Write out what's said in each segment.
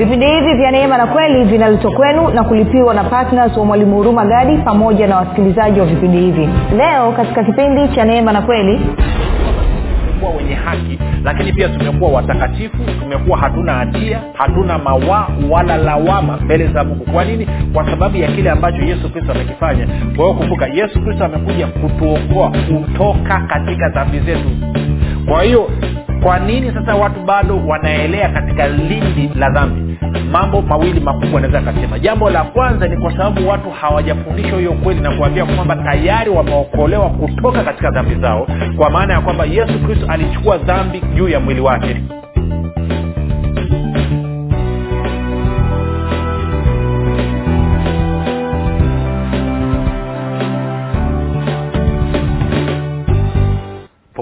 vipindi hivi vya neema na kweli vinaletwa kwenu na kulipiwa na ptns wa mwalimu huruma gadi pamoja na wasikilizaji wa vipindi hivi. Leo katika kipindi cha neema na kweli tumekuwa wenye haki lakini pia tumekuwa watakatifu tumekuwa hatuna hatia hatuna mawaa wala lawama mbele za mungu. Kwa nini? Kwa sababu ya kile ambacho yesu kristo amekifanya. Kwa hiyo kumbuka yesu kristo amekuja kutuokoa kutoka katika dhambi zetu kwa hiyo kwa nini sasa watu bado wanaelea katika lindi la dhambi? Mambo mawili makubwa anaweza akasema jambo la kwanza ni kwa sababu watu hawajafundishwa hiyo kweli na kuambia kwamba tayari wameokolewa kutoka katika dhambi zao kwa maana ya kwamba yesu kristo alichukua dhambi juu ya mwili wake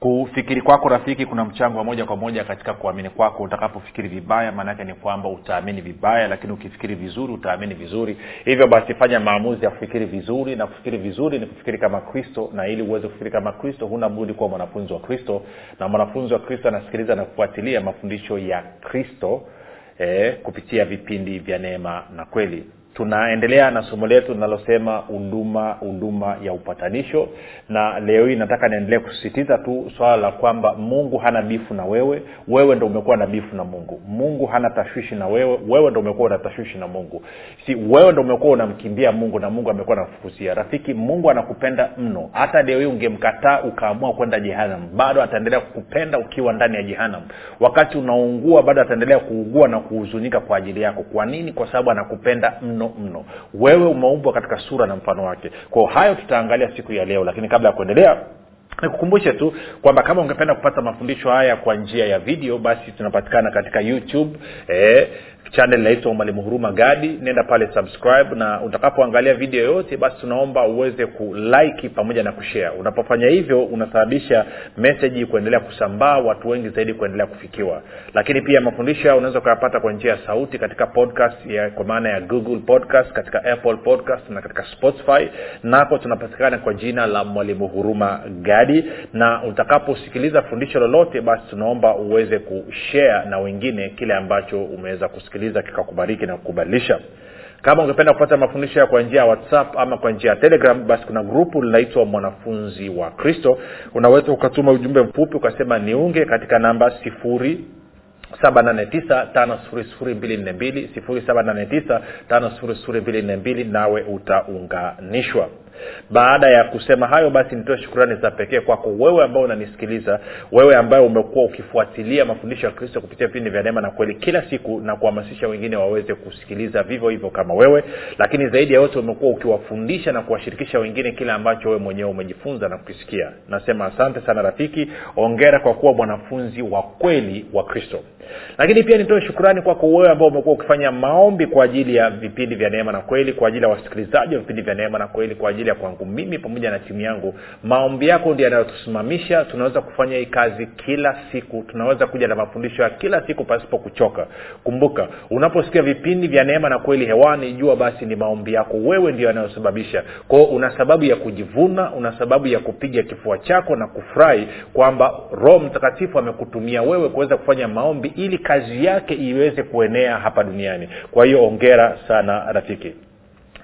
kufikiri kwako rafiki kuna mchango wa moja kwa moja katika kuamini kwako. Utakapofikiri vibaya maanaake ni kwamba utaamini vibaya lakini ukifikiri vizuri utaamini vizuri. Hivyo basi fanya maamuzi ya kufikiri vizuri na kufikiri vizuri ni kufikiri kama kristo na ili uweze kufikiri kama kristo huna budi kuwa mwanafunzi wa kristo. Na mwanafunzi wa kristo anasikiliza na kufuatilia mafundisho ya kristo eh, kupitia vipindi vya neema na kweli tunaendelea na somo letu linalosema huduma huduma ya upatanisho. Na leo hii nataka niendelee kusisitiza tu swala la kwamba mungu hana bifu na wewe wewe ndo umekuwa na bifu na mungu. Mungu hana tashwishi na wewe wewe ndo umekuwa una tashwishi na mungu. Si wewe ndo umekuwa unamkimbia mungu na mungu amekuwa anakufukusia. Rafiki mungu anakupenda mno. Hata leo hii ungemkataa ukaamua kwenda jehanam bado ataendelea kukupenda ukiwa ndani ya jehanam wakati unaungua bado ataendelea kuugua na kuhuzunika kwa ajili yako. Kwa nini? Kwa sababu anakupenda mno mno. Wewe umeumbwa katika sura na mfano wake. Kwao hayo tutaangalia siku ya leo lakini kabla ya kuendelea nikukumbushe tu kwamba kama ungependa kupata mafundisho haya kwa njia ya video basi tunapatikana katika youtube eh, channel inaitwa mwalimu huruma gadi. Nenda pale subscribe na utakapoangalia video yoyote basi tunaomba uweze kuliki pamoja na kushare. Unapofanya hivyo unasababisha meseji kuendelea kusambaa watu wengi zaidi kuendelea kufikiwa. Lakini pia mafundisho hayo unaweza ukayapata kwa njia ya sauti katika podcast ya kwa maana ya google podcast katika apple podcast na katika spotify. Nako tunapatikana kwa jina la mwalimu huruma gadi. Na utakaposikiliza fundisho lolote basi tunaomba uweze kushare na wengine kile ambacho umeweza kusikiliza kusikiliza kikakubariki na kukubadilisha. Kama ungependa kupata mafundisho kwa njia ya whatsapp ama kwa njia ya telegram basi kuna grupu linaitwa mwanafunzi wa kristo. Unaweza ukatuma ujumbe mfupi ukasema niunge katika namba sifuri 789 nawe utaunganishwa. Baada ya kusema hayo basi nitoe shukurani za pekee kwako wewe ambao unanisikiliza wewe ambaye umekuwa ukifuatilia mafundisho ya kristo kupitia vipindi vya neema na kweli kila siku na kuhamasisha wengine waweze kusikiliza vivyo hivyo kama wewe. Lakini zaidi ya yote umekuwa ukiwafundisha na kuwashirikisha wengine kile ambacho wewe mwenyewe umejifunza na kukisikia. Nasema asante sana rafiki ongera kwa kuwa mwanafunzi wa kweli wa kristo lakini pia nitoe shukurani kwako wewe ambao umekuwa ukifanya maombi kwa ajili ya vipindi vya neema na kweli kwa ajili ya wasikilizaji wa vipindi vya neema na kweli kwa ajili ya kwangu mimi pamoja na timu yangu. Maombi yako ndio yanayotusimamisha. Tunaweza kufanya hii kazi kila siku. Tunaweza kuja na mafundisho ya kila siku pasipo kuchoka. Kumbuka unaposikia vipindi vya neema na kweli hewani jua basi ni maombi yako wewe ndio yanayosababisha. Kwao una sababu ya kujivuna una sababu ya kupiga kifua chako na kufurahi kwamba roho mtakatifu amekutumia wewe kuweza kufanya maombi ili kazi yake iweze kuenea hapa duniani. Kwa hiyo ongera sana rafiki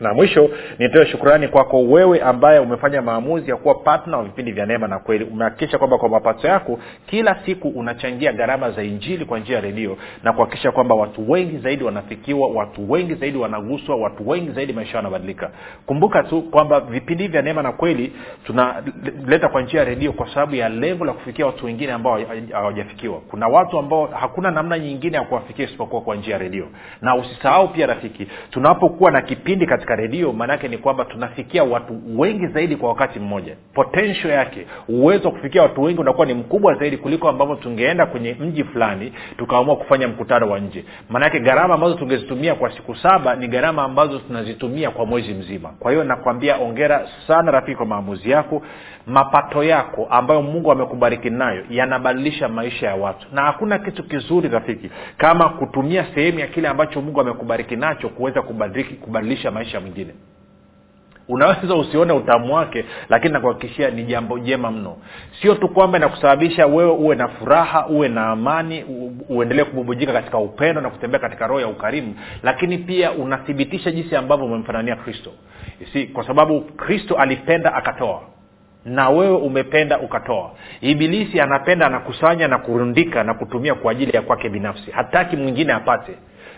na mwisho nitoe shukurani kwako wewe ambaye umefanya maamuzi ya kuwa patna wa vipindi vya neema na kweli. Umehakikisha kwamba kwa mapato yako kila siku unachangia gharama za injili kwa njia ya redio na kuhakikisha kwamba watu wengi zaidi wanafikiwa watu wengi zaidi wanaguswa watu wengi zaidi maisha yanabadilika. Kumbuka tu kwamba vipindi vya neema na kweli tunaleta kwa njia ya redio kwa sababu ya lengo la kufikia watu wengine ambao hawajafikiwa. Kuna watu ambao hakuna namna nyingine ya kuwafikia isipokuwa kwa njia ya redio. Na usisahau pia rafiki tunapokuwa na kipindi katika katika redio maanaake ni kwamba tunafikia watu wengi zaidi kwa wakati mmoja. Potensho yake uwezo wa kufikia watu wengi unakuwa ni mkubwa zaidi kuliko ambavyo tungeenda kwenye mji fulani tukaamua kufanya mkutano wa nje. Maanake gharama ambazo tungezitumia kwa siku saba ni gharama ambazo tunazitumia kwa mwezi mzima. Kwa hiyo nakwambia ongera sana rafiki kwa maamuzi yako mapato yako ambayo mungu amekubariki nayo yanabadilisha maisha ya watu. Na hakuna kitu kizuri rafiki kama kutumia sehemu ya kile ambacho mungu amekubariki nacho kuweza kubadilisha maisha mwingine. Unaweza usione utamu wake lakini nakuhakikishia ni jambo jema mno. Sio tu kwamba inakusababisha wewe uwe na furaha uwe na amani uendelee kububujika katika upendo na kutembea katika roho ya ukarimu lakini pia unathibitisha jinsi ambavyo umemfanania kristo. Si kwa sababu kristo alipenda akatoa na wewe umependa ukatoa. Ibilisi anapenda anakusanya na kurundika na kutumia kwa ajili ya kwake binafsi. Hataki mwingine apate.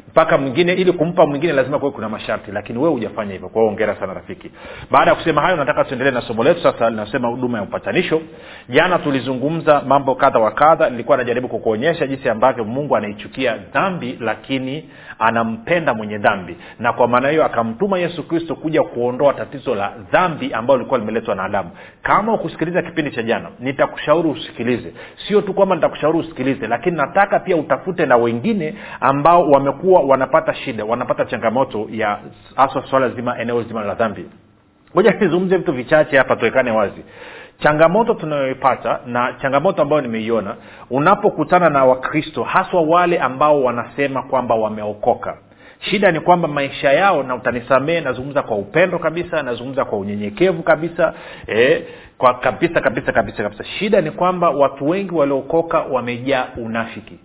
Mpaka mwingine ili kumpa mwingine lazima kuwe kuna masharti lakini wewe hujafanya hivyo. Kwa ongera sana rafiki. Baada ya kusema hayo nataka tuendelee na somo letu. Sasa linasema huduma ya upatanisho. Jana tulizungumza mambo kadha wa kadha. Nilikuwa najaribu kukuonyesha jinsi ambavyo mungu anaichukia dhambi lakini anampenda mwenye dhambi. Na kwa maana hiyo akamtuma yesu kristo kuja kuondoa tatizo la dhambi ambayo lilikuwa limeletwa na adamu. Kama ukusikiliza kipindi cha jana nitakushauri usikilize. Sio tu kwamba nitakushauri usikilize lakini nataka pia utafute na wengine ambao wamekuwa wanapata shida wanapata changamoto ya haswa swala zima eneo zima la dhambi. Moja nizungumze vitu vichache hapa tuwekane wazi changamoto tunayoipata na changamoto ambayo nimeiona unapokutana na wakristo haswa wale ambao wanasema kwamba wameokoka. Shida ni kwamba maisha yao na utanisamee nazungumza kwa upendo kabisa nazungumza kwa unyenyekevu kabisa eh, kwa kabisa kabisa kabisa kabisa. Shida ni kwamba watu wengi waliookoka wamejaa unafiki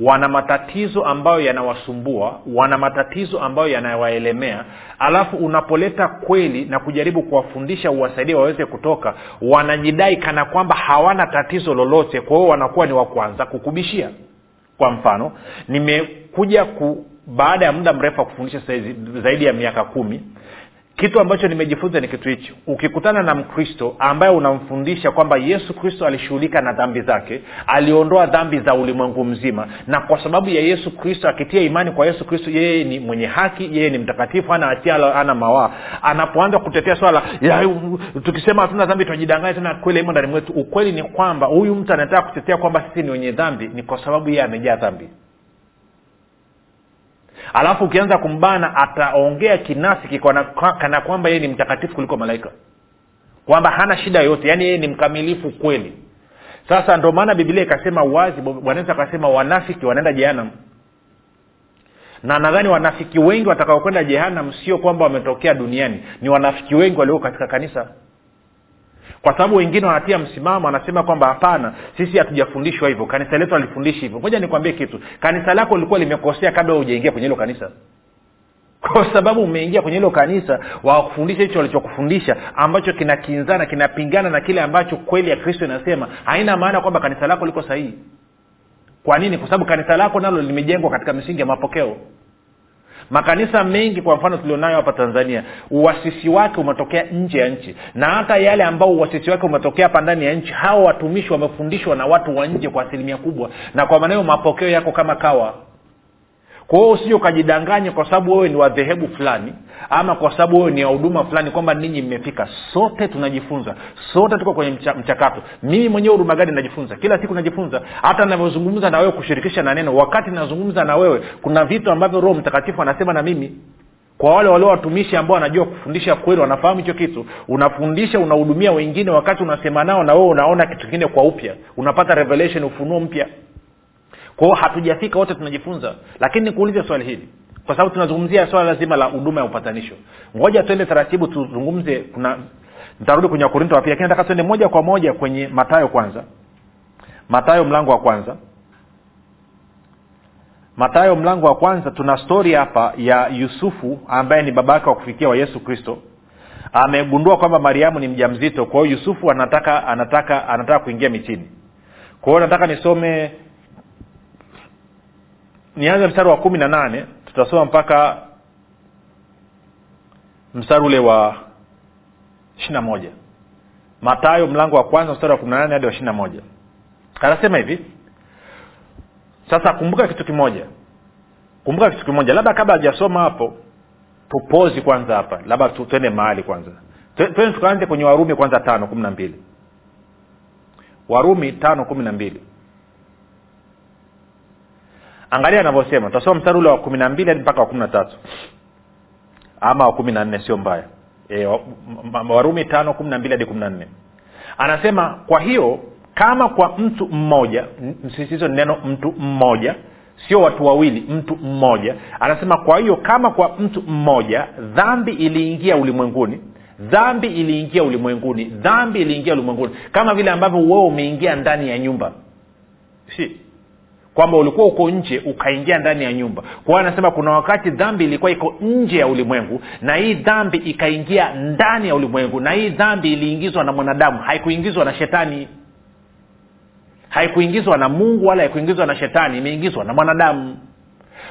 wana matatizo ambayo yanawasumbua wana matatizo ambayo yanawaelemea alafu unapoleta kweli na kujaribu kuwafundisha uwasaidie waweze kutoka wanajidai kana kwamba hawana tatizo lolote kwa hiyo wanakuwa ni wa kwanza kukubishia. Kwa mfano nimekuja ku baada ya muda mrefu wa kufundisha zaidi ya miaka kumi kitu ambacho nimejifunza ni kitu hichi. Ukikutana na mkristo ambaye unamfundisha kwamba yesu kristo alishughulika na dhambi zake aliondoa dhambi za ulimwengu mzima na kwa sababu ya yesu kristo akitia imani kwa yesu kristo yeye ni mwenye haki yeye ni mtakatifu ana hatia ana mawaa. Anapoanza kutetea swala ya, tukisema hatuna dhambi tunajidanganya tena kweli imo ndani mwetu. Ukweli ni kwamba huyu mtu anataka kutetea kwamba sisi ni wenye dhambi ni kwa sababu yeye amejaa dhambi alafu ukianza kumbana ataongea kinafiki kana, kwamba yeye ni mtakatifu kuliko malaika. Kwamba hana shida yoyote yaani yeye ni mkamilifu kweli. Sasa ndio maana bibilia ikasema wazi bwana akasema wanafiki wanaenda jehanam na nadhani wanafiki wengi watakaokwenda jehanam sio kwamba wametokea duniani. Ni wanafiki wengi walioko katika kanisa kwa sababu wengine wanatia msimamo wanasema kwamba hapana sisi hatujafundishwa hivyo. Kanisa letu alifundishi hivyo. Moja nikwambie kitu. Kanisa lako lilikuwa limekosea kabla hujaingia kwenye hilo kanisa. Kwa sababu umeingia kwenye hilo kanisa wakufundisha hicho walichokufundisha ambacho kinakinzana kinapingana na kile ambacho kweli ya kristo inasema. Haina maana kwamba kanisa lako liko sahihi. Kwa nini? Kwa sababu kanisa lako nalo limejengwa katika misingi ya mapokeo makanisa mengi kwa mfano tulionayo hapa tanzania uwasisi wake umetokea nje ya nchi. Na hata yale ambao uwasisi wake umetokea hapa ndani ya nchi hawa watumishi wamefundishwa na watu wa nje kwa asilimia kubwa. Na kwa maneo mapokeo yako kama kawa kwa hiyo usije ukajidanganya kwa sababu wewe ni wadhehebu fulani ama kwa sababu wewe ni wahuduma fulani kwamba ninyi mmefika. Sote tunajifunza. Sote tuko kwenye mcha, mchakato. Mimi mwenyewe huduma gani najifunza? Kila siku najifunza. Hata navyozungumza na wewe kushirikisha na neno wakati nazungumza na wewe kuna vitu ambavyo roho mtakatifu anasema na mimi. Kwa wale walio watumishi ambao wanajua kufundisha kweli wanafahamu hicho kitu unafundisha unahudumia wengine wakati unasema nao na wewe unaona kitu kingine kwa upya. Unapata revelation ufunuo mpya kwao hatujafika wote tunajifunza. Lakini nikuulize swali hili. Kwa sababu tunazungumzia swala lazima la huduma ya upatanisho. Ngoja tuende taratibu tuzungumze kuna nitarudi kwenye wakorinto wa lakini nataka tuende moja kwa moja kwenye matayo kwanza. Matayo mlango wa kwanza. Matayo mlango wa kwanza tuna stori hapa ya yusufu ambaye ni babake wa kufikia wa yesu kristo. Amegundua kwamba mariamu ni mja mzito kwa hiyo yusufu anataka anataka anataka kuingia mitini. Kwa hiyo nataka nisome nianze mstari wa kumi na nane tutasoma mpaka mstari ule wa ishirina moja. Matayo mlango wa kwanza mstari wa kumi na nane hadi wa ishirina moja. Anasema hivi sasa kumbuka kitu kimoja. Kumbuka kitu kimoja. Labda kabla hajasoma hapo tupozi kwanza hapa. Labda tuende mahali kwanza. Twende tukaanze kwenye warumi kwanza tano kumi na mbili. Warumi tano kumi na mbili angalia anavyosema. Tutasoma mstari ule wa kumi na mbili hadi mpaka wa kumi na tatu. Ama wa kumi na nne sio mbaya. E, warumi tano kumi na mbili hadi kumi na nne. Anasema kwa hiyo kama kwa mtu mmoja msisitizo ni neno mtu mmoja sio watu wawili mtu mmoja. Anasema kwa hiyo kama kwa mtu mmoja dhambi iliingia ulimwenguni dhambi iliingia ulimwenguni dhambi iliingia ulimwenguni kama vile ambavyo wewe umeingia ndani ya nyumba. Si kwamba ulikuwa uko nje ukaingia ndani ya nyumba. Kwa hiyo anasema kuna wakati dhambi ilikuwa iko nje ya ulimwengu na hii dhambi ikaingia ndani ya ulimwengu na hii dhambi iliingizwa na mwanadamu. Haikuingizwa na shetani. Haikuingizwa na mungu wala haikuingizwa na shetani imeingizwa na mwanadamu.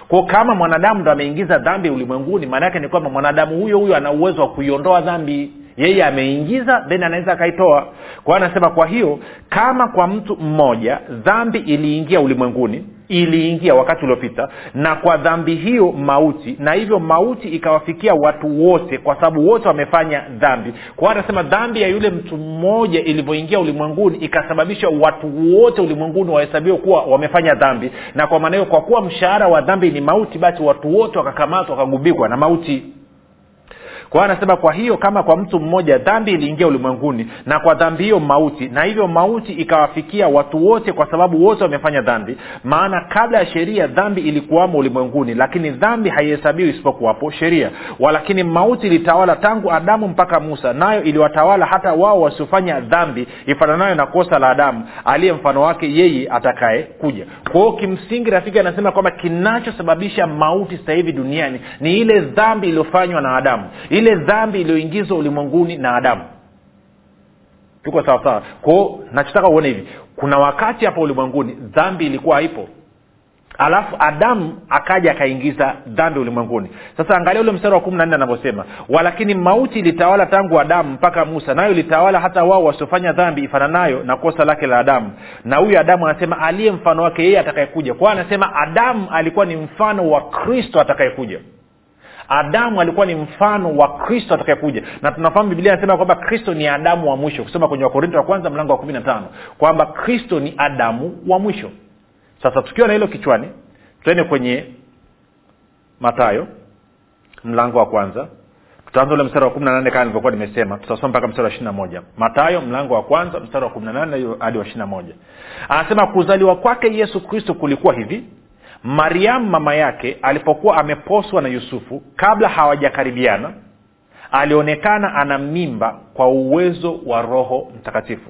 Kwao kama mwanadamu ndo ameingiza dhambi ulimwenguni maana yake ni kwamba mwanadamu huyo huyo ana uwezo wa kuiondoa dhambi yeye ameingiza then anaweza akaitoa. Kwa anasema kwa hiyo kama kwa mtu mmoja dhambi iliingia ulimwenguni iliingia wakati uliopita na kwa dhambi hiyo mauti na hivyo mauti ikawafikia watu wote kwa sababu wote wamefanya dhambi. Kwa anasema dhambi ya yule mtu mmoja ilivyoingia ulimwenguni ikasababisha watu wote ulimwenguni wahesabiwe kuwa wamefanya dhambi. Na kwa maana hiyo kwa kuwa mshahara wa dhambi ni mauti basi watu wote wakakamatwa wakagubikwa na mauti kwa hiyo anasema kwa hiyo kama kwa mtu mmoja dhambi iliingia ulimwenguni na kwa dhambi hiyo mauti na hivyo mauti ikawafikia watu wote kwa sababu wote wamefanya dhambi maana kabla ya sheria dhambi ilikuwamo ulimwenguni lakini dhambi haihesabiwi isipokuwapo sheria. Walakini mauti ilitawala tangu adamu mpaka musa nayo iliwatawala hata wao wasiofanya dhambi ifananayo na kosa la adamu aliye mfano wake yeye atakaye kuja. Kwa kimsingi rafiki anasema kwamba kinachosababisha mauti sasa hivi duniani ni ile dhambi iliyofanywa na adamu ile dhambi iliyoingizwa ulimwenguni na adamu. Tuko sawasawa kwao nachotaka uone hivi. Kuna wakati hapa ulimwenguni dhambi ilikuwa haipo. Alafu adamu akaja akaingiza dhambi ulimwenguni. Sasa angalia ule mstari wa kumi na nne anavyosema. Walakini mauti ilitawala tangu adamu mpaka musa nayo ilitawala hata wao wasiofanya dhambi ifananayo na kosa lake la adamu. Na huyu adamu anasema aliye mfano wake yeye atakayekuja. Kwao anasema adamu alikuwa ni mfano wa kristo atakayekuja adamu alikuwa ni mfano wa kristo atakayekuja. Na tunafahamu biblia inasema kwamba kristo ni adamu wa mwisho. Kusema kwenye wakorinto wa kwanza mlango wa kumi na tano kwamba kristo ni adamu wa mwisho. Sasa tukiwa na hilo kichwani tuende kwenye matayo mlango wa kwanza. Tutaanza ule mstari wa kumi na nane kama nilivyokuwa nimesema. Tutasoma mpaka mstari wa ishiri na moja. Matayo mlango wa kwanza mstari wa kumi na nane hadi wa ishiri na moja. Anasema kuzaliwa kwake yesu kristo kulikuwa hivi mariamu mama yake alipokuwa ameposwa na yusufu kabla hawajakaribiana alionekana ana mimba kwa uwezo wa roho mtakatifu.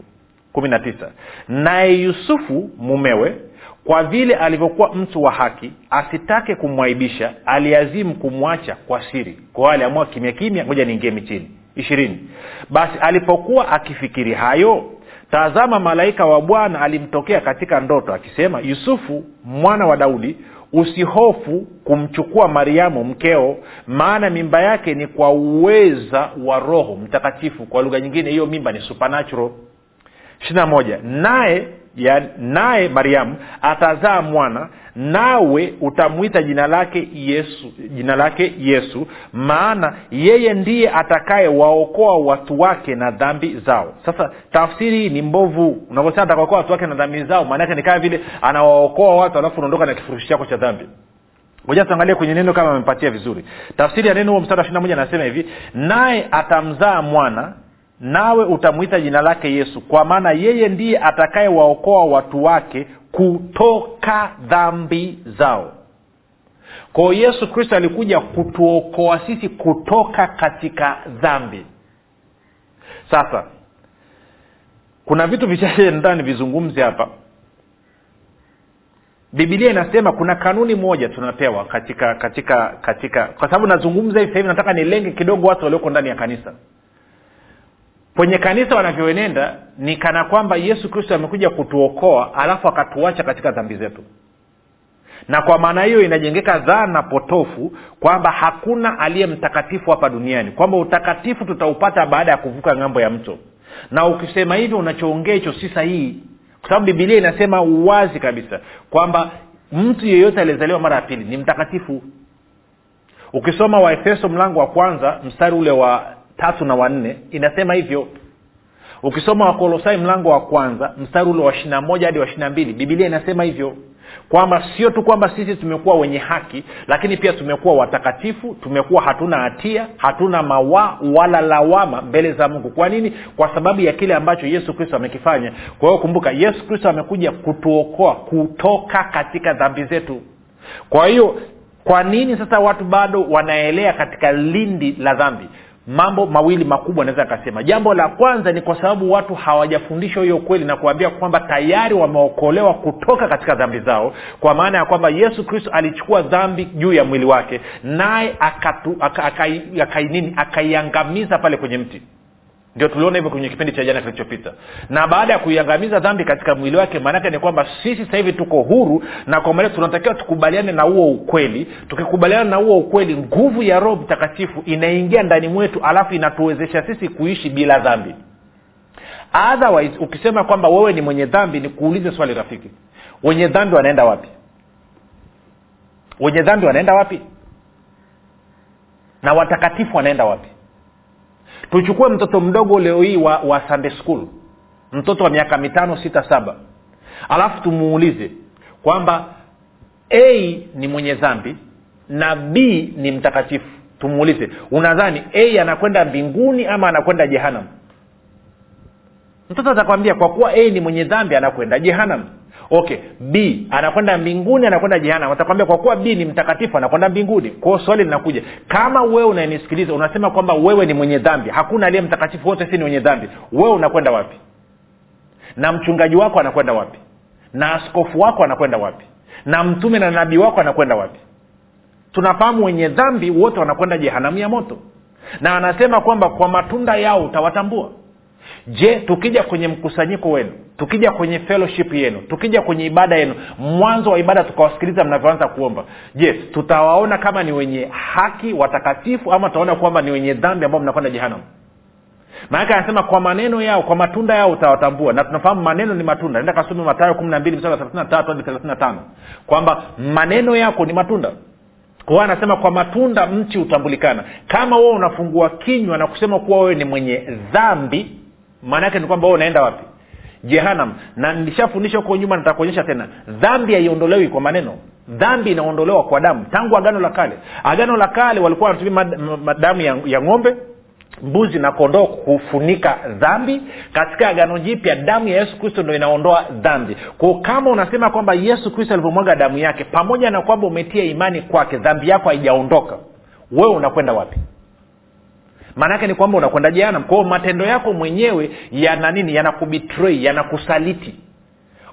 Kumi na tisa. Naye yusufu mumewe kwa vile alivyokuwa mtu wa haki asitake kumwaibisha aliazimu kumwacha kwa siri. Kwao aliamua kimya kimya ngoja niingie michini. Ishirini. Basi alipokuwa akifikiri hayo tazama malaika wa bwana alimtokea katika ndoto akisema yusufu mwana wa daudi usihofu kumchukua mariamu mkeo maana mimba yake ni kwa uweza wa roho mtakatifu. Kwa lugha nyingine hiyo mimba ni supernatural. Ishirina moja. Naye ya, naye mariamu atazaa mwana nawe utamwita jina lake yesu jina lake yesu maana yeye ndiye atakaye waokoa watu wake na dhambi zao. Sasa tafsiri hii ni mbovu. Unavyosema atakaokoa watu wake na dhambi zao maanaake ni kama vile anawaokoa watu alafu unaondoka na kifurushi chako cha dhambi. Moja tuangalie kwenye neno kama amepatia vizuri. Tafsiri ya neno huo mstari wa ishiri moja anasema hivi naye atamzaa mwana nawe utamwita jina lake yesu kwa maana yeye ndiye atakayewaokoa watu wake kutoka dhambi zao. Kwao yesu kristo alikuja kutuokoa sisi kutoka katika dhambi. Sasa kuna vitu vichache ndani nivizungumze hapa. Bibilia inasema kuna kanuni moja tunapewa katika katika katika kwa sababu nazungumza hivi sahivi nataka nilenge kidogo watu walioko ndani ya kanisa kwenye kanisa wanavyoenenda ni kana kwamba yesu kristo amekuja kutuokoa alafu akatuacha katika dhambi zetu. Na kwa maana hiyo inajengeka dhana potofu kwamba hakuna aliye mtakatifu hapa duniani kwamba utakatifu tutaupata baada ya kuvuka ng'ambo ya mto. Na ukisema hivyo unachoongea hicho si sahihi kwa sababu bibilia inasema uwazi kabisa kwamba mtu yeyote aliyezaliwa mara ya pili ni mtakatifu. Ukisoma waefeso mlango wa kwanza mstari ule wa tatu na wanne inasema hivyo. Ukisoma wakolosai mlango wa kwanza mstari ule wa ishirina moja hadi wa ishirina mbili bibilia inasema hivyo kwamba sio tu kwamba sisi tumekuwa wenye haki lakini pia tumekuwa watakatifu tumekuwa hatuna hatia hatuna mawaa wala lawama mbele za mungu. Kwa nini? Kwa sababu ya kile ambacho yesu kristo amekifanya. Kwa hiyo kumbuka yesu kristo amekuja kutuokoa kutoka katika dhambi zetu. Kwa hiyo kwa nini sasa watu bado wanaelea katika lindi la dhambi mambo mawili makubwa naweza akasema jambo la kwanza ni kwa sababu watu hawajafundishwa hiyo kweli na kuambia kwamba tayari wameokolewa kutoka katika dhambi zao kwa maana ya kwamba yesu kristo alichukua dhambi juu ya mwili wake naye akaiangamiza pale kwenye mti ndio tuliona hivyo kwenye kipindi cha jana kilichopita. Na baada ya kuiangamiza dhambi katika mwili wake maanake ni kwamba sisi sasa hivi tuko huru na kwa maana tunatakiwa tukubaliane na huo ukweli. Tukikubaliana na huo ukweli nguvu ya roho mtakatifu inaingia ndani mwetu alafu inatuwezesha sisi kuishi bila dhambi. Otherwise ukisema kwamba wewe ni mwenye dhambi ni kuulize swali rafiki. Wenye dhambi wanaenda wapi? Wenye dhambi wanaenda wapi? Na watakatifu wanaenda wapi tuchukue mtoto mdogo leo hii wa, wa sunday school. Mtoto wa miaka mitano sita saba. Alafu tumuulize kwamba a ni mwenye dhambi na b ni mtakatifu. Tumuulize unadhani a anakwenda mbinguni ama anakwenda jehanam mtoto atakwambia kwa kuwa a ni mwenye dhambi anakwenda jehanam okay b anakwenda mbinguni anakwenda jehanam atakwambia kwa kuwa b ni mtakatifu anakwenda mbinguni. Kwao swali linakuja kama wewe unanisikiliza unasema kwamba wewe ni mwenye dhambi hakuna aliye mtakatifu wote si ni wenye dhambi wewe unakwenda wapi? Na mchungaji wako anakwenda wapi? Na askofu wako anakwenda wapi? Na mtume na nabii wako anakwenda wapi? Tunafahamu wenye dhambi wote wanakwenda jehanamu ya moto. Na anasema kwamba kwa matunda yao utawatambua. Je tukija kwenye mkusanyiko wenu tukija kwenye fellowship yenu tukija kwenye ibada yenu mwanzo wa ibada tukawasikiliza mnavyoanza kuomba. Je tutawaona kama ni wenye haki watakatifu ama tutaona kwamba ni wenye dhambi ambao mnakwenda jehanamu? Maanake anasema kwa maneno yao kwa matunda yao utawatambua. Na tunafahamu maneno ni matunda. Nenda kasome matayo kumi na mbili mstari thelathini tatu hadi thelathini tano. Kwamba maneno yako ni matunda. Kwa anasema kwa matunda mchi hutambulikana. Kama wewe unafungua kinywa na kusema kuwa wewe ni mwenye dhambi maana yake ni kwamba wewe unaenda wapi jehanam na nilishafundisha huko nyuma nitakuonyesha tena. Dhambi haiondolewi kwa maneno. Dhambi inaondolewa kwa damu. Tangu agano la kale. Agano la kale walikuwa wanatumia damu ya, ya ng'ombe mbuzi na kondoo kufunika dhambi. Katika agano jipya damu ya yesu kristo ndo inaondoa dhambi. Ko kama unasema kwamba yesu kristo alivyomwaga damu yake pamoja na kwamba umetia imani kwake dhambi yako haijaondoka wewe unakwenda wapi maanaake ni kwamba unakwenda jehanam kwao matendo yako mwenyewe yana nini? Yanakubitrei yanakusaliti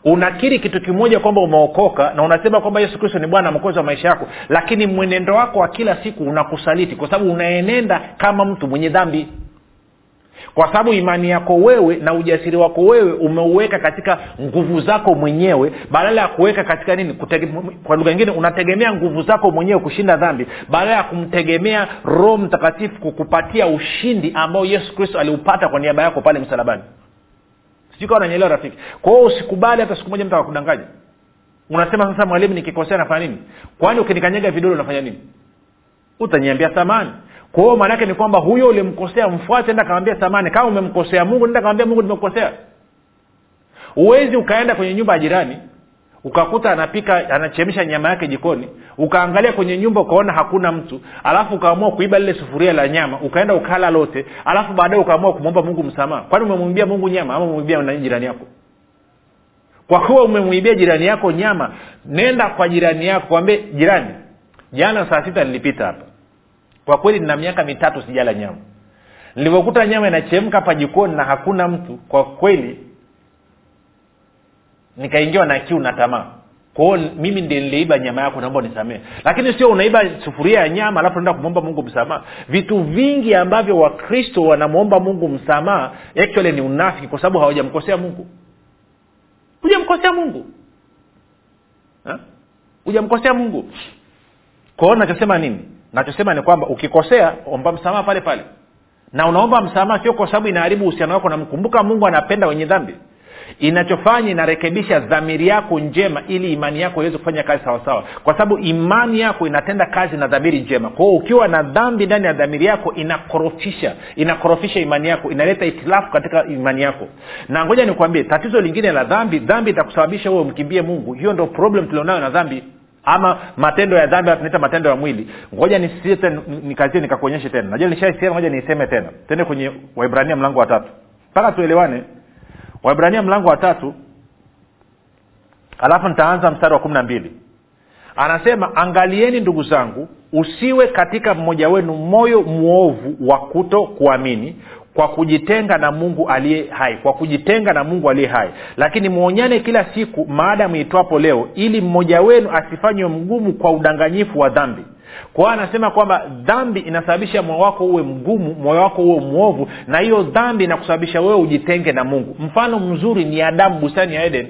unakiri kitu kimoja kwamba umeokoka na unasema kwamba yesu kristo ni bwana mkozi wa maisha yako lakini mwenendo wako wa kila siku unakusaliti kwa sababu unaenenda kama mtu mwenye dhambi kwa sababu imani yako wewe na ujasiri wako wewe umeuweka katika nguvu zako mwenyewe badala ya kuweka katika nini? Kutege, kwa lugha nyingine unategemea nguvu zako mwenyewe kushinda dhambi. Badala ya kumtegemea roho mtakatifu kukupatia ushindi ambao yesu kristo aliupata kwa niaba yako pale msalabani. Sijui kawa nanyelewa rafiki. Kwa hiyo usikubali hata siku moja mtu akakudanganya unasema sasa mwalimu nikikosea nafanya nini? Kwani ukinikanyaga vidole unafanya nini? Utaniambia thamani kwa maanaake ni kwamba huyo ulimkosea mfuate enda kawambia samani. Kama umemkosea mungu nenda kawambia mungu nimekosea. Huwezi ukaenda kwenye nyumba ya jirani ukakuta anapika anachemsha nyama yake jikoni ukaangalia kwenye nyumba ukaona hakuna mtu alafu ukaamua kuiba lile sufuria la nyama ukaenda ukala lote alafu baadaye ukaamua kumwomba mungu msamaha. Kwani umemwimbia mungu nyama ama umemwibia jirani yako? Kwa kuwa umemwibia jirani yako nyama nenda kwa jirani yako kwambie jirani jana saa sita nilipita hapa kwa kweli nina miaka mitatu sijala nyama. Nilivyokuta nyama inachemka hapa jikoni na hakuna mtu kwa kweli nikaingiwa na kiu na tamaa. Kwao mimi ndi niliiba nyama yako naomba unisamee lakini sio unaiba sufuria ya nyama alafu naenda kumwomba mungu msamaha. Vitu vingi ambavyo wakristo wanamwomba mungu msamaha actually ni unafiki kwa sababu hawajamkosea mungu. Hujamkosea mungu. Hujamkosea mungu. Kwao nachosema nini nachosema ni kwamba ukikosea omba msamaha pale pale. Na unaomba msamaha sio kwa sababu inaharibu uhusiano wako namkumbuka mungu anapenda wenye dhambi. Inachofanya inarekebisha dhamiri yako njema ili imani yako iweze kufanya kazi sawasawa kwa sababu imani yako inatenda kazi na dhamiri njema. Kwao ukiwa na dhambi ndani ya dhamiri yako inakorofisha inakorofisha imani yako inaleta itilafu katika imani yako. Na ngoja nikwambie tatizo lingine la dhambi dhambi itakusababisha huwe umkimbie mungu. Hiyo ndo problem tulionayo na dhambi ama matendo ya dhambi tunaita matendo ya mwili. Ngoja nisite nikazie nikakuonyeshe tena. Najua nishaisema ngoja niiseme tena. Tende kwenye waibrania mlango wa tatu. Mpaka tuelewane. Waibrania mlango wa tatu. Alafu nitaanza mstari wa kumi na mbili. Anasema angalieni ndugu zangu usiwe katika mmoja wenu moyo mwovu wa kuto kuamini kwa kujitenga na mungu aliye hai kwa kujitenga na mungu aliye hai. Lakini mwonyane kila siku maadamu itwapo leo ili mmoja wenu asifanywe mgumu kwa udanganyifu wa dhambi. Kwa anasema kwamba dhambi inasababisha moyo wako uwe mgumu moyo wako uwe mwovu na hiyo dhambi inakusababisha wewe ujitenge na mungu. Mfano mzuri ni adamu bustani ya eden.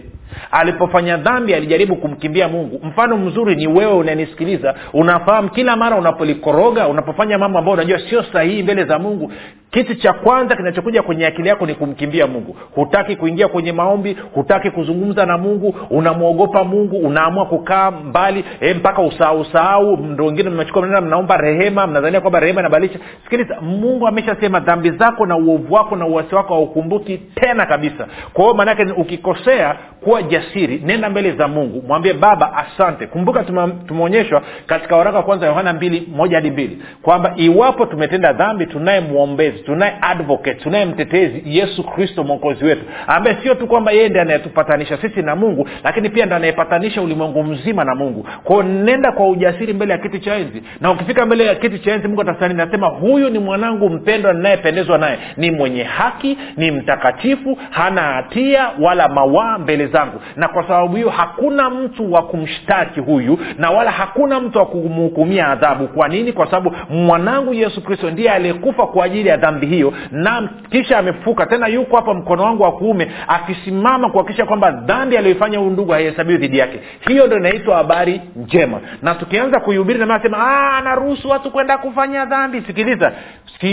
Alipofanya dhambi alijaribu kumkimbia mungu. Mfano mzuri ni wewe unanisikiliza unafahamu kila mara unapolikoroga unapofanya mambo ambayo unajua sio sahihi mbele za mungu kitu cha kwanza kinachokuja kwenye akili yako ni kumkimbia mungu. Hutaki kuingia kwenye maombi hutaki kuzungumza na mungu unamwogopa mungu unaamua kukaa mbali e, mpaka usahau usahau. Ndo wengine mnaenda mnaomba rehema mnadhania kwamba rehema inabadilisha. Sikiliza mungu ameshasema dhambi zako na uovu wako na uwasi wako haukumbuki tena kabisa. Kwa hiyo maanake ukikosea kuwa jasiri nenda mbele za mungu. Mwambie baba asante. Kumbuka tumeonyeshwa katika waraka wa kwanza yohana mbili moja hadi mbili kwamba iwapo tumetenda dhambi tunaye mwombezi tunaye advocate tunaye mtetezi yesu kristo mwokozi wetu ambaye sio tu kwamba yeye ndi anayetupatanisha sisi na mungu lakini pia ndi anayepatanisha ulimwengu mzima na mungu. Kwao nenda kwa ujasiri mbele ya kiti cha enzi. Na ukifika mbele ya kiti cha enzi mungu atasani nasema huyu ni mwanangu mpendwa ninayependezwa naye. Ni mwenye haki ni mtakatifu hana hatia wala mawaa mbele zangu. Na kwa sababu hiyo hakuna mtu wa kumshtaki huyu na wala hakuna mtu wa kumhukumia adhabu. Kwa nini? Kwa sababu mwanangu yesu kristo ndiye aliyekufa kwa ajili ya dhambi hiyo na kisha amefuka tena yuko hapa mkono wangu wa kuume akisimama kuhakikisha kwamba dhambi aliyoifanya huyu ndugu haihesabiwi dhidi yake. Hiyo ndo inaitwa habari njema. Na tukianza kuihubiri nasema anaruhusu watu kwenda kufanya dhambi. Sikiliza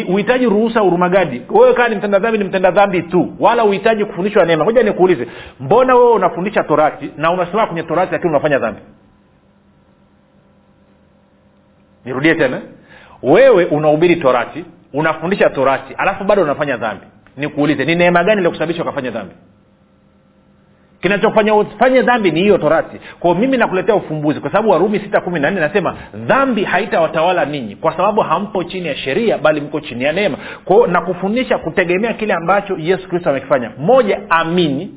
uhitaji ruhusa hurumagadi wewe kaa ni mtenda dhambi ni mtenda dhambi tu wala uhitaji kufundishwa neema. Moja nikuulize mbona wewe unafundisha torati na unasimama kwenye torati lakini unafanya dhambi? Nirudie tena. Wewe unahubiri torati unafundisha torati alafu bado unafanya dhambi. Nikuulize ni neema gani iliyokusababisha ukafanya dhambi? Kinachofanya ufanye dhambi ni hiyo torati. Kwao mimi nakuletea ufumbuzi kwa sababu warumi sita kumi na nne nasema dhambi haitawatawala ninyi kwa sababu hampo chini ya sheria bali mko chini ya neema. Kwao nakufundisha kutegemea kile ambacho yesu kristo amekifanya. Moja amini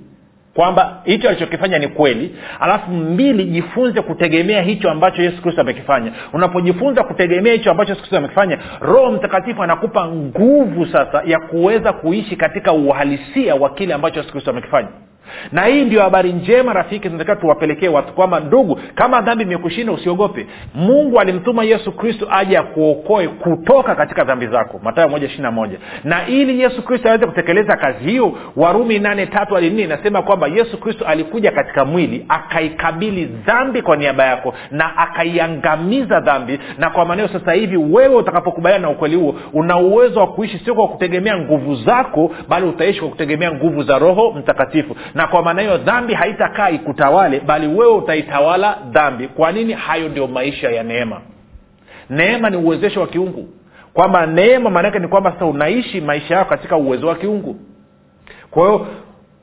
kwamba hicho alichokifanya ni kweli alafu mbili jifunze kutegemea hicho ambacho yesu kristo amekifanya. Unapojifunza kutegemea hicho ambacho yesu kristo amekifanya roho mtakatifu anakupa nguvu sasa ya kuweza kuishi katika uhalisia wa kile ambacho yesu kristo amekifanya na hii ndio habari njema rafiki tunatakiwa tuwapelekee watu kwamba ndugu kama dhambi imekushinda usiogope. Mungu alimtuma yesu kristo aje akuokoe kutoka katika dhambi zako. Matayo moja na ili yesu kristo aweze kutekeleza kazi hiyo warumi nane tatu hadi nne inasema kwamba yesu kristo alikuja katika mwili akaikabili dhambi kwa niaba yako na akaiangamiza dhambi. Na kwa maneo sasa hivi wewe utakapokubaliana na ukweli huo una uwezo wa kuishi sio kwa kutegemea nguvu zako bali utaishi kwa kutegemea nguvu za roho mtakatifu. Na kwa maana hiyo dhambi haitakaa ikutawale bali wewe utaitawala dhambi. Kwa nini? Hayo ndio maisha ya neema. Neema ni uwezesho wa kiungu. Kwamba neema maanaake ni kwamba sasa unaishi maisha yako katika uwezo wa kiungu. Kwa hiyo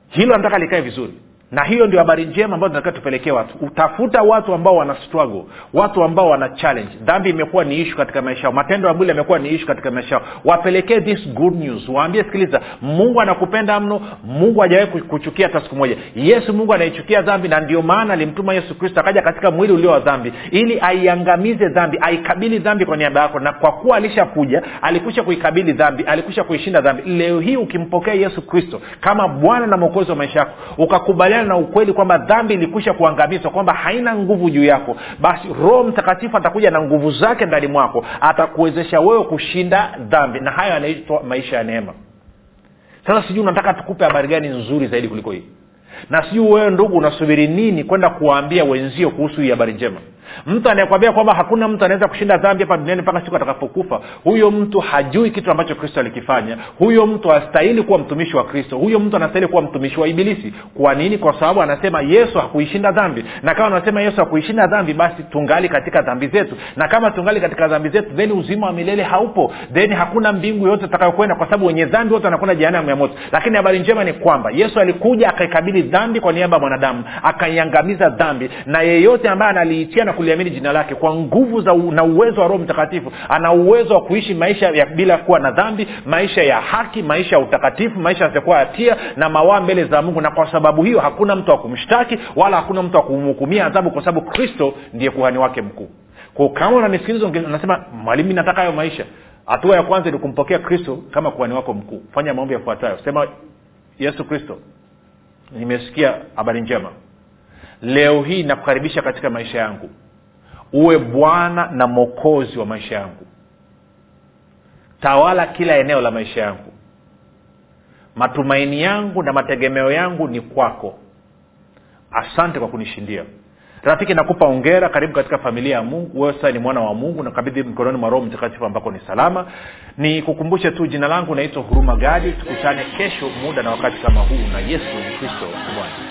hilo nataka likae vizuri na hiyo ndio habari njema ambayo tunatakiwa tupelekee watu. Utafuta watu ambao wana struggle watu ambao wana challenge. Dhambi imekuwa ni ishu katika maisha yao. Matendo ya mwili yamekuwa ni ishu katika maisha yao. Wapelekee this good news. Waambie sikiliza mungu anakupenda mno. Mungu hajawahi kuchukia hata siku moja. Yesu mungu anaichukia dhambi na ndio maana alimtuma yesu kristo akaja katika mwili ulio wa dhambi ili aiangamize dhambi aikabili dhambi kwa niaba yako. Na kwa kuwa alishakuja alikusha kuikabili dhambi alikusha kuishinda dhambi. Leo hii ukimpokea yesu kristo kama bwana na mwokozi wa maisha yako ukakubaliana na ukweli kwamba dhambi ilikwisha kuangamizwa kwamba haina nguvu juu yako basi roho mtakatifu atakuja na nguvu zake ndani mwako atakuwezesha wewe kushinda dhambi. Na hayo yanaitwa maisha ya neema. Sasa sijui unataka tukupe habari gani nzuri zaidi kuliko hii? Na sijui wewe ndugu unasubiri nini kwenda kuwaambia wenzio kuhusu hii habari njema mtu anayekwambia kwamba hakuna mtu anaweza kushinda dhambi hapa duniani mpaka siku atakapokufa huyo mtu hajui kitu ambacho kristo alikifanya. Huyo mtu hastahili kuwa mtumishi wa kristo. Huyo mtu anastahili kuwa mtumishi wa ibilisi. Kwa nini? Kwa sababu anasema yesu hakuishinda dhambi. Na kama anasema yesu hakuishinda dhambi basi tungali katika dhambi zetu. Na kama tungali katika dhambi zetu then uzima wa milele haupo. Then hakuna mbingu yote tutakayokwenda kwa sababu wenye dhambi wote wanakwenda jehanamu ya moto. Lakini habari njema ni kwamba yesu alikuja akaikabili dhambi kwa niaba ya mwanadamu akaiangamiza dhambi. Na yeyote ambaye analiitia na kuliamini jina lake kwa nguvu za u, na uwezo wa roho mtakatifu. Ana uwezo wa kuishi maisha ya bila kuwa na dhambi maisha ya haki maisha ya utakatifu maisha yasiokuwa hatia na mawaa mbele za mungu. Na kwa sababu hiyo hakuna mtu wa kumshtaki wala hakuna mtu wa kumhukumia adhabu kwa sababu kristo ndiye kuhani wake mkuu. Kwa kama unanisikiliza unasema mwalimu nataka hayo maisha. Hatua ya kwanza ni kumpokea kristo kama kuhani wako mkuu. Fanya maombi yafuatayo. Sema yesu kristo nimesikia habari njema. Leo hii nakukaribisha katika maisha yangu uwe bwana na mwokozi wa maisha yangu. Tawala kila eneo la maisha yangu. Matumaini yangu na mategemeo yangu ni kwako. Asante kwa kunishindia. Rafiki nakupa ongera karibu katika familia ya mungu. Wewe sasa ni mwana wa mungu nakabidhi mkononi mwa roho mtakatifu ambako ni salama. Ni kukumbushe tu jina langu naitwa huruma gadi. Tukutane kesho muda na wakati kama huu na yesu ni kristo bwana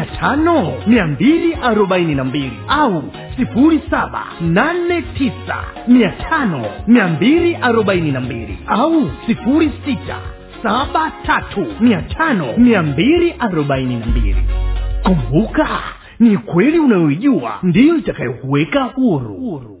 tano mia mbili arobaini na mbili au sifuri saba nane tisa mia tano mia mbili arobaini na mbili au sifuri sita saba tatu mia tano mia mbili arobaini na mbili kumbuka ni kweli unayoijua ndiyo itakayokuweka huru, huru.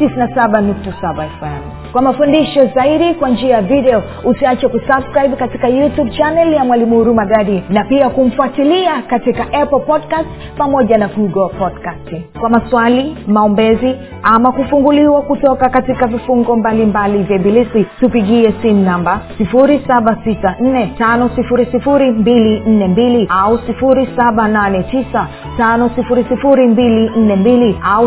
97.7 fm kwa mafundisho zaidi kwa njia ya video usiache kusubscribe katika youtube channel ya mwalimu hurumagadi na pia kumfuatilia katika apple podcast pamoja na google podcast. Kwa maswali maombezi ama kufunguliwa kutoka katika vifungo mbalimbali vya ibilisi tupigie simu namba 7645242 au 7895242 au